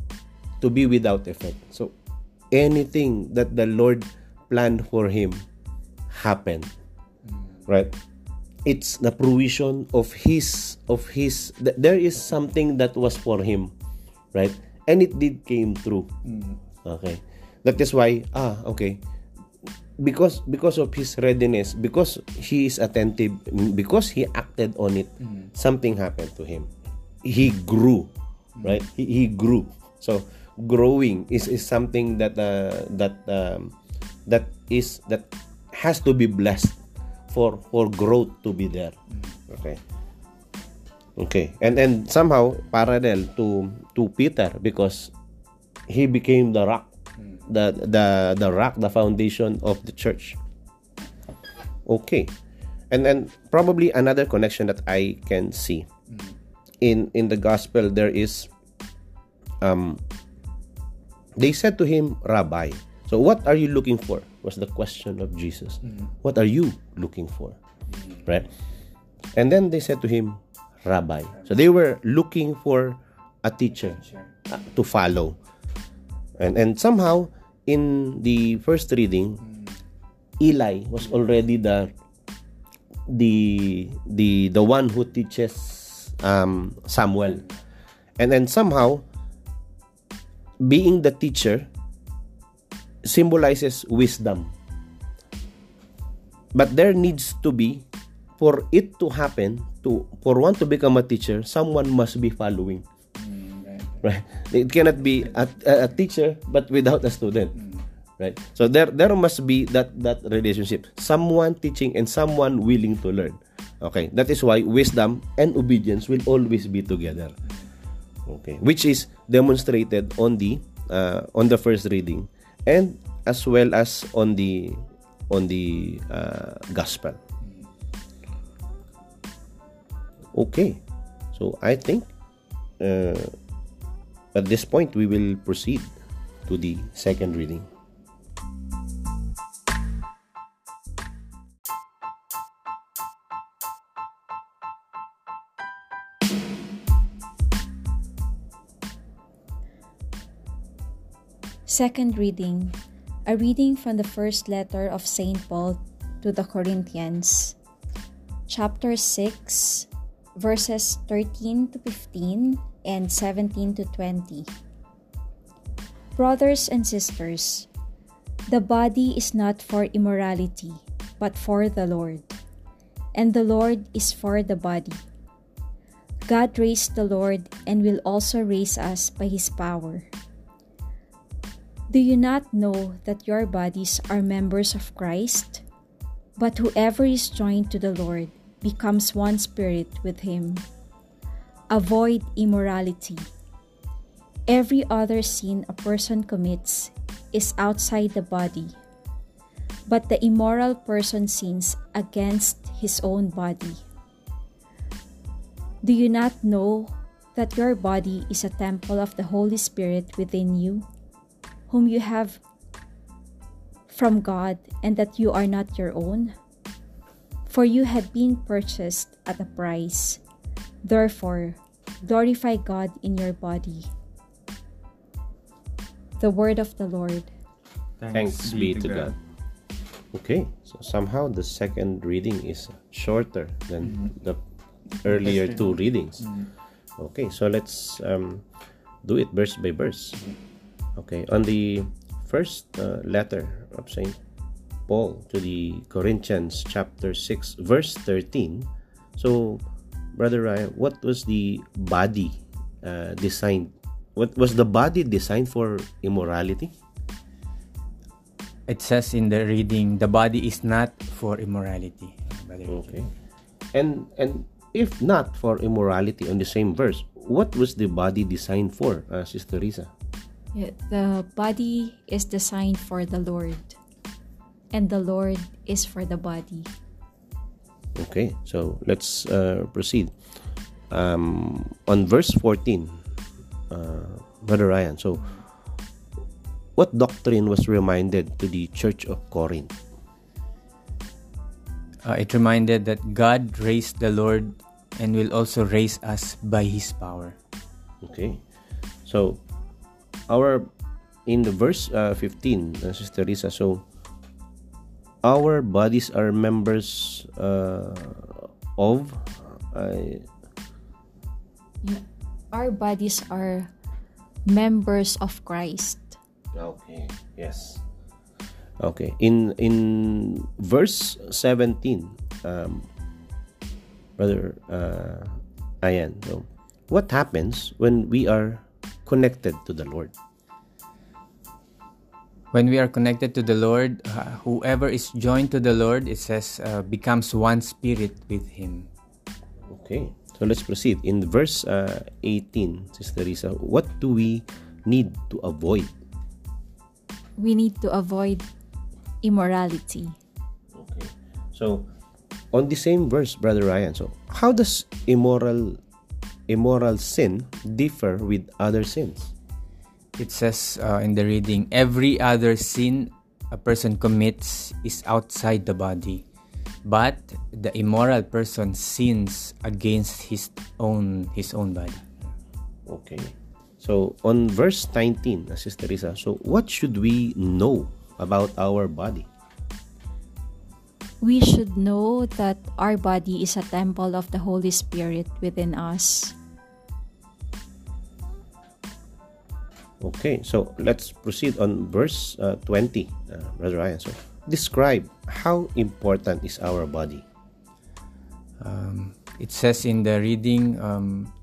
to be without effect. So anything that the Lord planned for him happened. Mm-hmm. Right? It's the provision of his of his th- there is something that was for him, right? And it did came true. Mm-hmm. Okay. That is why ah okay because because of his readiness because he is attentive because he acted on it something happened to him. He grew right? He, he grew. So growing is, is something that uh, that um, that is that has to be blessed for for growth to be there. Okay. Okay. And and somehow parallel to to peter because he became the rock the the the rock the foundation of the church. Okay. And then probably another connection that i can see. In in the gospel there is um they said to him rabbi. So what are you looking for? Was the question of jesus. What are you looking for? Right? And then they said to him rabbi. So they were looking for a teacher. uh, to follow and and somehow in the first reading eli was already the the the the one who teaches um samuel. And then somehow being the teacher symbolizes wisdom. But there needs to be for it to happen to for one to become a teacher someone must be following right. it cannot be a, a, a teacher but without a student right? So there there must be that that relationship. Someone teaching and someone willing to learn. Okay that is why wisdom and obedience will always be together. Okay which is demonstrated on the uh, on the first reading and as well as on the on the uh, gospel. Okay so i think uh, at this point, we will proceed to the second reading. Second reading, a reading from the first letter of St. Paul to the Corinthians, chapter 6, verses 13 to 15 and 17 to 20. Brothers and sisters, the body is not for immorality, but for the Lord, and the Lord is for the body. God raised the Lord and will also raise us by his power. Do you not know that your bodies are members of Christ? But whoever is joined to the Lord becomes one spirit with him. Avoid immorality. Every other sin a person commits is outside the body, but the immoral person sins against his own body. Do you not know that your body is a temple of the Holy Spirit within you, whom you have from God and that you are not your own? For you have been purchased at a price. Therefore, glorify God in your body. The word of the Lord. Thanks be to God. Okay, so somehow the second reading is shorter than the earlier two readings. Okay, so let's um, do it verse by verse. Okay, on the first uh, letter of Saint Paul to the Corinthians, chapter 6, verse 13. So, Brother Ryan, what was the body uh, designed? What was the body designed for immorality? It says in the reading, the body is not for immorality. Brother Eugene. Okay. And and if not for immorality on the same verse, what was the body designed for, uh, Sister Risa? Yeah, The body is designed for the Lord, and the Lord is for the body. Okay, so let's uh, proceed. Um, on verse 14, uh, Brother Ryan, so what doctrine was reminded to the church of Corinth? Uh, it reminded that God raised the Lord and will also raise us by His power. Okay, so our in the verse uh, 15, uh, Sister Risa, so our bodies are members uh, of. Yeah. Our bodies are members of Christ. Okay. Yes. Okay. In in verse 17, um, brother uh, Ayan. So, what happens when we are connected to the Lord? When we are connected to the Lord, uh, whoever is joined to the Lord, it says, uh, becomes one spirit with Him. Okay. So let's proceed. In verse uh, 18, Sister Risa, what do we need to avoid? We need to avoid immorality. Okay. So on the same verse, Brother Ryan, so how does immoral immoral sin differ with other sins? It says uh, in the reading, every other sin a person commits is outside the body, but the immoral person sins against his own his own body. Okay. So on verse 19, uh, Sister Risa, so what should we know about our body? We should know that our body is a temple of the Holy Spirit within us. Okay, so let's proceed on verse uh, 20, uh, Brother Ryan. Describe how important is our body. Um, it says in the reading, um,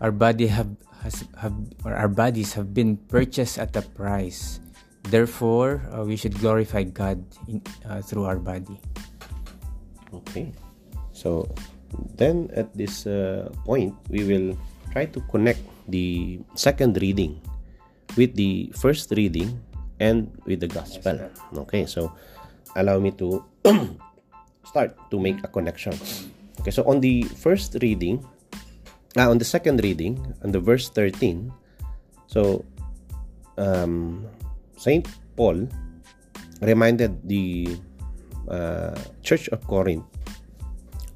our body have has have or our bodies have been purchased at a price. Therefore, uh, we should glorify God in, uh, through our body. Okay. So then at this uh, point, we will try to connect the second reading with the first reading and with the gospel. Okay, so allow me to start to make a connection. Okay, so on the first reading, uh, on the second reading, on the verse 13, so um, Saint Paul reminded the uh, Church of Corinth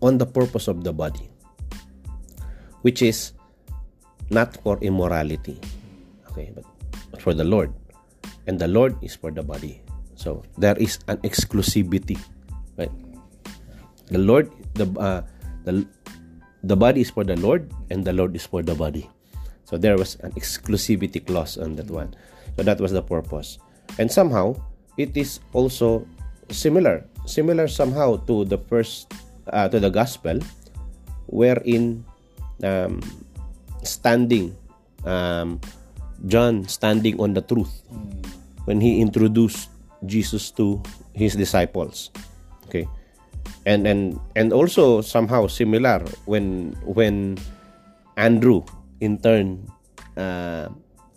on the purpose of the body, which is not for immorality, okay, but for the Lord, and the Lord is for the body. So there is an exclusivity, right? The Lord, the uh, the the body is for the Lord, and the Lord is for the body. So there was an exclusivity clause on that one. So that was the purpose, and somehow it is also similar, similar somehow to the first uh, to the gospel, wherein um, standing, um, John standing on the truth when he introduced Jesus to his disciples. Okay, and and and also somehow similar when when Andrew in turn uh,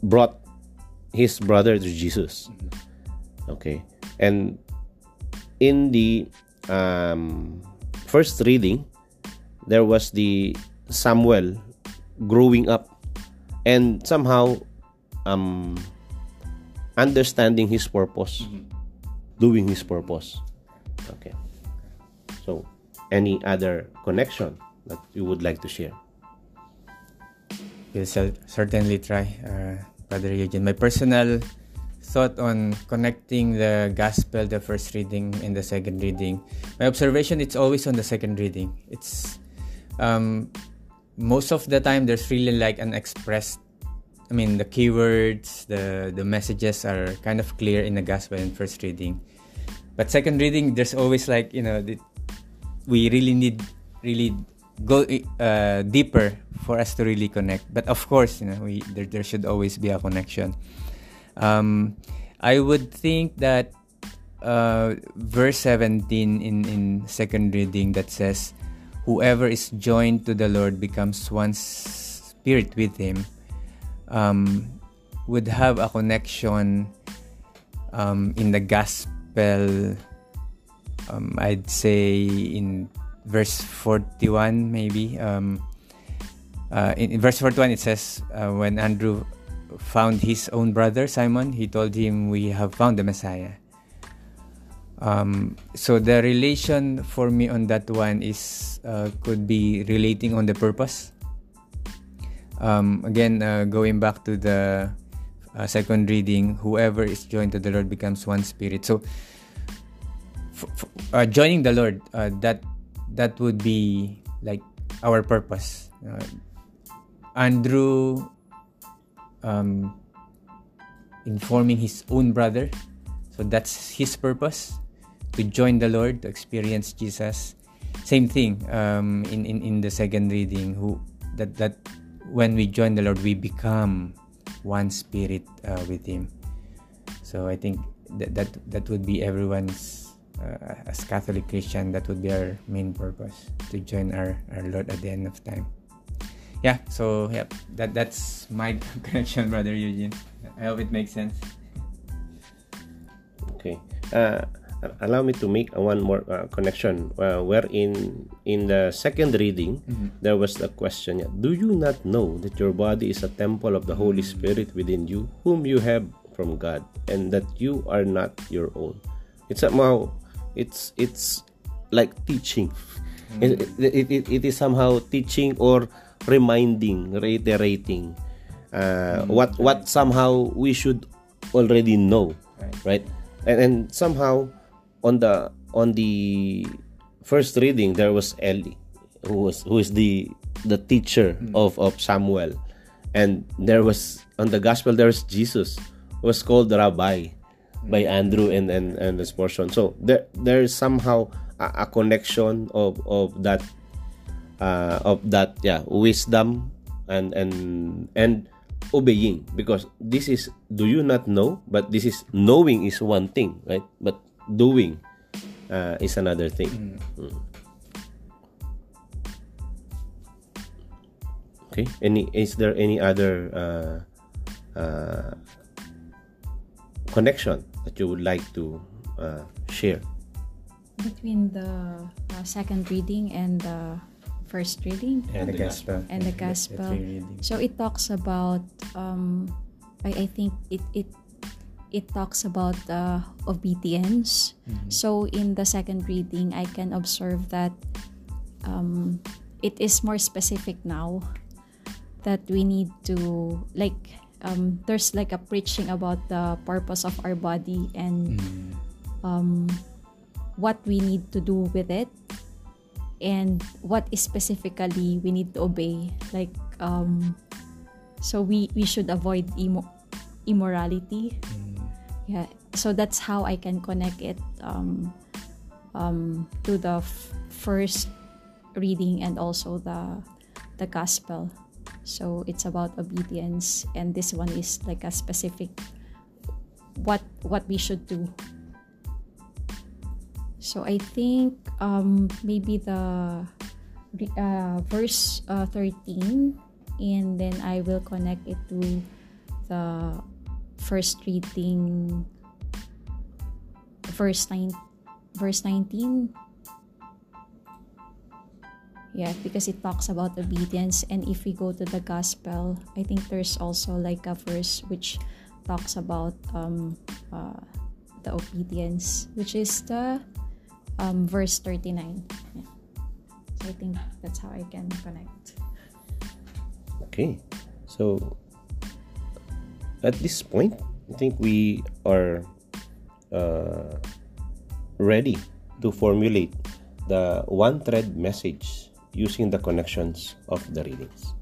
brought his brother to Jesus. Okay, and in the um, first reading, there was the Samuel growing up and somehow um, understanding his purpose. doing his purpose. Okay. So, any other connection that you would like to share? We'll certainly try, uh, Brother Eugene. My personal thought on connecting the gospel, the first reading, and the second reading. My observation, it's always on the second reading. It's um, most of the time there's really like an expressed. I mean, the keywords, the the messages are kind of clear in the gospel in first reading, but second reading, there's always like you know, the, we really need really go uh, deeper for us to really connect. But of course, you know, we there, there should always be a connection. Um, I would think that uh, verse 17 in, in second reading that says, Whoever is joined to the Lord becomes one spirit with Him, um, would have a connection um, in the gospel. Um, I'd say in verse 41, maybe. Um, uh, in, verse 41, it says, uh, When Andrew found his own brother Simon, he told him, We have found the Messiah. Um, so the relation for me on that one is uh, could be relating on the purpose. Um, again, uh, going back to the uh, second reading, whoever is joined to the Lord becomes one spirit. So, f- f- uh, joining the Lord, uh, that that would be like our purpose. Uh, Andrew um, informing his own brother. So that's his purpose to join the Lord, to experience Jesus. Same thing um, in, in, in the second reading, who that, that when we join the Lord, we become one spirit uh, with Him. So I think that, that, that would be everyone's, uh, as Catholic Christian, that would be our main purpose to join our, our Lord at the end of time. Yeah so yeah that that's my connection brother eugene. I hope it makes sense. Okay. Uh, allow me to make one more uh, connection uh, where in in the second reading mm-hmm. there was the question do you not know that your body is a temple of the holy mm-hmm. spirit within you whom you have from god and that you are not your own it's somehow it's it's like teaching mm-hmm. it, it, it, it is somehow teaching or reminding, reiterating uh, mm-hmm. what what somehow we should already know, right? right? And, and somehow on the on the first reading there was Eli, who was who is the the teacher mm-hmm. of of Samuel, and there was on the gospel there was Jesus, who was called Rabbi by mm-hmm. Andrew and and and this portion. So there there is somehow a, a connection of of that uh, of that yeah wisdom and and and obeying because this is do you not know but this is knowing is one thing right but doing uh, is another thing. Mm. Mm. okay any is there any other uh, uh, connection that you would like to uh, share? Between the uh, second reading and the first reading? And, the gospel. And the gospel. so it talks about um i, I think it it it talks about uh, obedience mm-hmm. so in the second reading i can observe that um it is more specific now that we need to like um, there's like a preaching about the purpose of our body and mm. um, what we need to do with it and what specifically we need to obey like um so we we should avoid immo- immorality mm. Yeah so that's how i can connect it um um to the f- first reading and also the the gospel. So it's about obedience and this one is like a specific what what we should do. So I think um, maybe the uh, verse uh, 13 and then I will connect it to the first reading verse 9 verse 19 yeah because it talks about obedience and if we go to the gospel i think there's also like a verse which talks about um, uh, the obedience, which is the um, verse 39. Yeah. So I think that's how I can connect. Okay. So at this point, I think we are uh, ready to formulate the one thread message using the connections of the readings.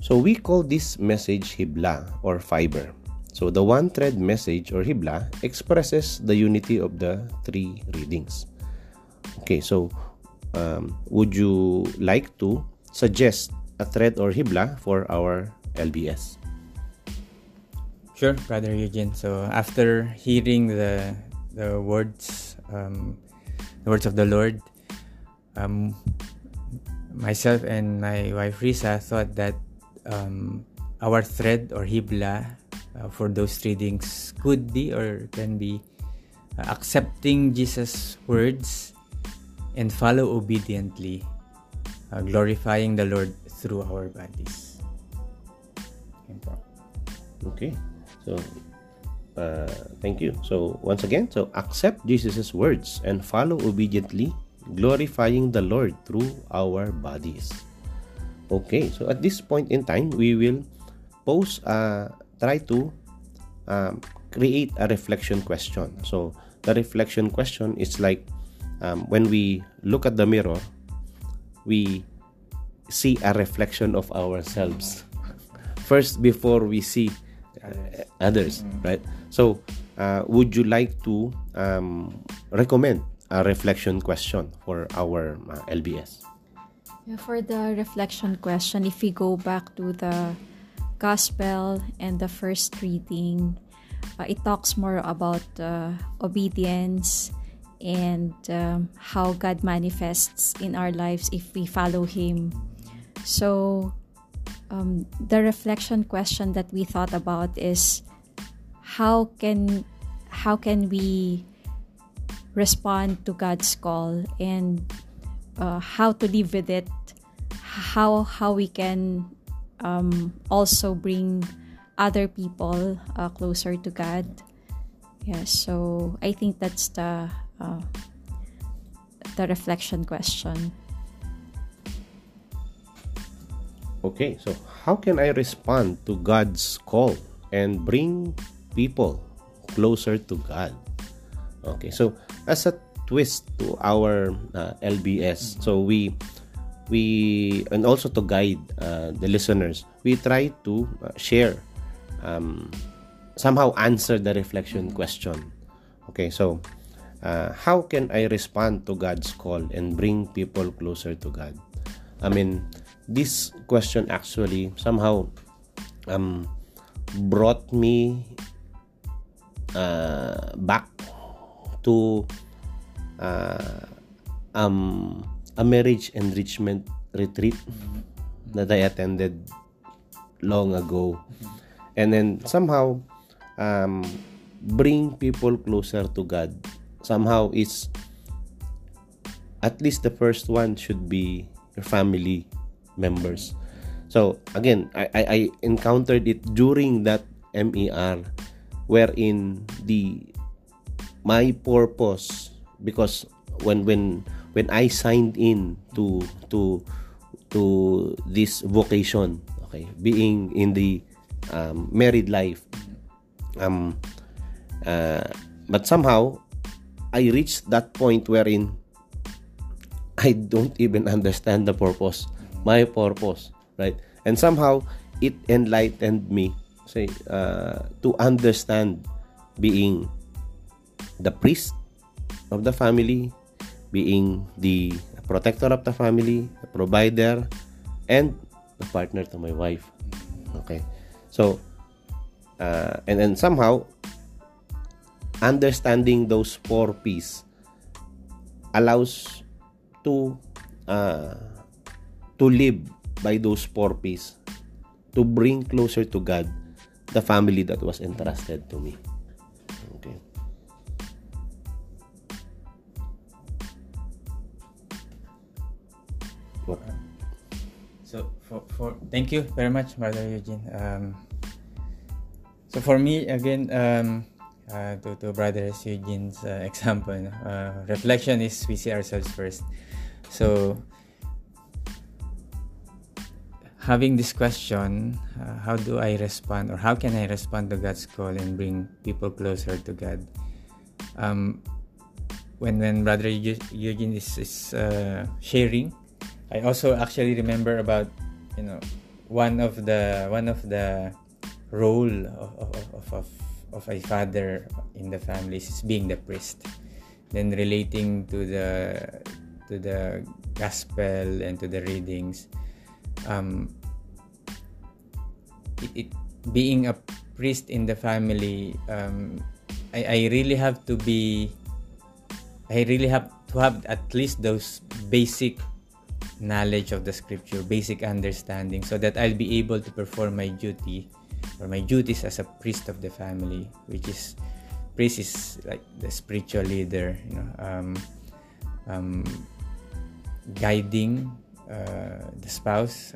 So we call this message Hibla or fiber. So the one thread message or Hibla expresses the unity of the three readings. Okay, so um, would you like to suggest a thread or Hibla for our LBS? Sure, Brother Eugene. So after hearing the the words, um, the words of the Lord, um, myself and my wife Risa thought that um, our thread or hibla uh, for those readings could be or can be uh, accepting Jesus' words and follow obediently, uh, glorifying the Lord through our bodies. Okay, so uh, thank you. So once again, so accept Jesus' words and follow obediently, glorifying the Lord through our bodies. Okay, so at this point in time, we will pose, uh, try to um, create a reflection question. So the reflection question is like um, when we look at the mirror, we see a reflection of ourselves first before we see uh, others, right? So, uh, would you like to um, recommend a reflection question for our uh, LBS? For the reflection question, if we go back to the gospel and the first reading, uh, it talks more about uh, obedience and um, how God manifests in our lives if we follow Him. So, um, the reflection question that we thought about is how can how can we respond to God's call and uh, how to live with it how how we can um, also bring other people uh, closer to God. Yeah, so I think that's the uh, the reflection question. Okay, so how can I respond to God's call and bring people closer to God? Okay, so as a twist to our uh, LBS, so we we and also to guide uh, the listeners we try to uh, share um, somehow answer the reflection question. Okay so uh, how can i respond to god's call and bring people closer to god? I mean this question actually somehow um, brought me uh, back to uh, um, a marriage enrichment retreat that I attended long ago. And then somehow um, bring people closer to God. Somehow it's at least the first one should be your family members. So again, I, I, I encountered it during that MER wherein the my purpose because when when when I signed in to to to this vocation, okay, being in the um, married life, um, uh, but somehow I reached that point wherein I don't even understand the purpose, my purpose, right? And somehow it enlightened me, say, uh, to understand being the priest of the family, being the protector of the family, the provider, and the partner to my wife. Okay. So, uh, and then somehow, understanding those four P's allows to uh, to live by those four P's to bring closer to God the family that was entrusted to me. For, for thank you very much, Brother Eugene. Um, so for me again, um, uh, to to Brother Eugene's uh, example, uh, reflection is we see ourselves first. So having this question, uh, how do I respond, or how can I respond to God's call and bring people closer to God? Um, when when Brother Eugene is, is uh, sharing, I also actually remember about you know one of the one of the role of, of, of, of, a father in the family is being the priest. Then relating to the to the gospel and to the readings um, it, it being a priest in the family um, I, I really have to be I really have to have at least those basic knowledge of the scripture, basic understanding, so that I'll be able to perform my duty or my duties as a priest of the family, which is priest is like the spiritual leader, you know, um, um, guiding uh, the spouse,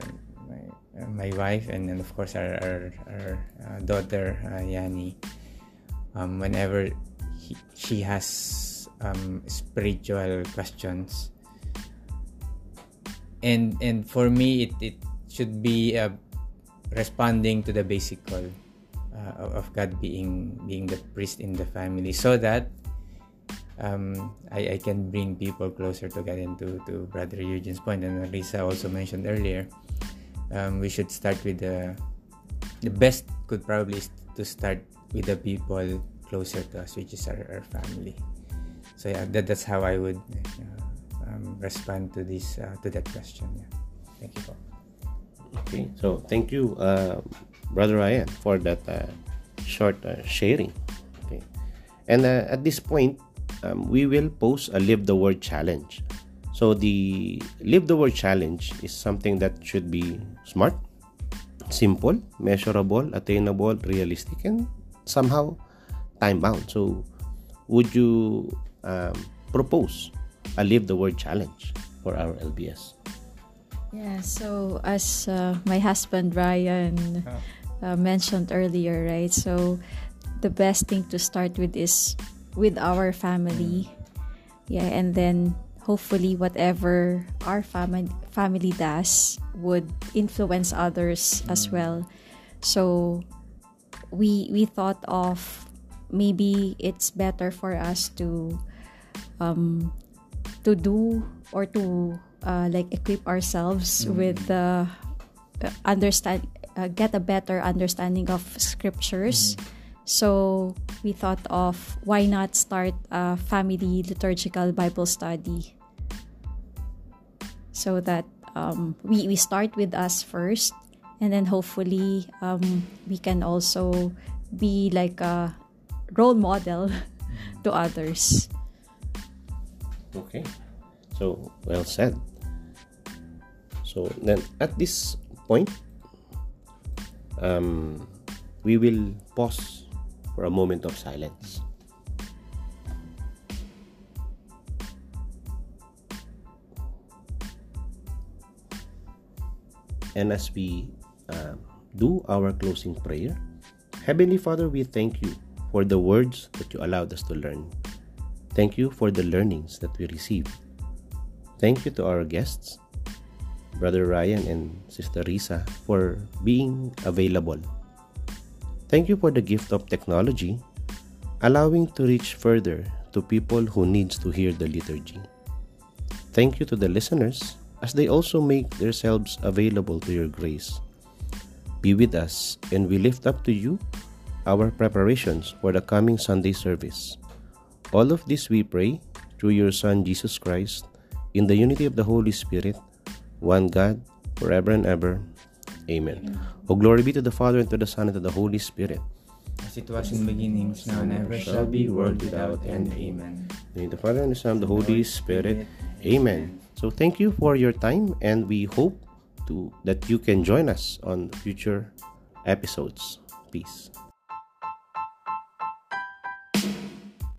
my, my wife, and then of course our, our, our uh, daughter uh, Yani. Um, whenever he, she has um, spiritual questions, and and for me, it it should be uh, responding to the basic call uh, of God being being the priest in the family, so that um, I, I can bring people closer to God and to, to Brother Eugene's point, and Lisa also mentioned earlier, um, we should start with the the best could probably to start with the people closer to us, which is our, our family. So yeah, that, that's how I would uh, um, respond to this uh, to that question. Yeah. Thank you. Okay, so thank you, uh, Brother Ryan, for that uh, short uh, sharing. Okay, and uh, at this point, um, we will post a live the word challenge. So the live the word challenge is something that should be smart, simple, measurable, attainable, realistic, and somehow time bound. So, would you um, propose a live the word challenge for our LBS? Yeah, so as uh, my husband Ryan uh, mentioned earlier, right? So, the best thing to start with is with our family. Yeah, and then hopefully whatever our family family does would influence others as well. So we we thought of maybe it's better for us to um to do or to uh, like equip ourselves with the uh, understand uh, get a better understanding of scriptures. So we thought of why not start a family liturgical bible study. So that um, we, we start with us first and then hopefully um, we can also be like a role model to others Okay, so well said. So then at this point, um, we will pause for a moment of silence. And as we uh, do our closing prayer, Heavenly Father, we thank you for the words that you allowed us to learn. Thank you for the learnings that we received. Thank you to our guests, Brother Ryan and Sister Risa, for being available. Thank you for the gift of technology, allowing to reach further to people who needs to hear the liturgy. Thank you to the listeners as they also make themselves available to your grace. Be with us and we lift up to you our preparations for the coming Sunday service. All of this we pray through your Son Jesus Christ, in the unity of the Holy Spirit, one God, forever and ever. Amen. O glory be to the Father, and to the Son, and to the Holy Spirit. As it was in the beginning, is now, and ever shall be, world without end. Amen. In the Father, and the Son, and the Holy Spirit. Amen. So thank you for your time, and we hope to that you can join us on future episodes. Peace.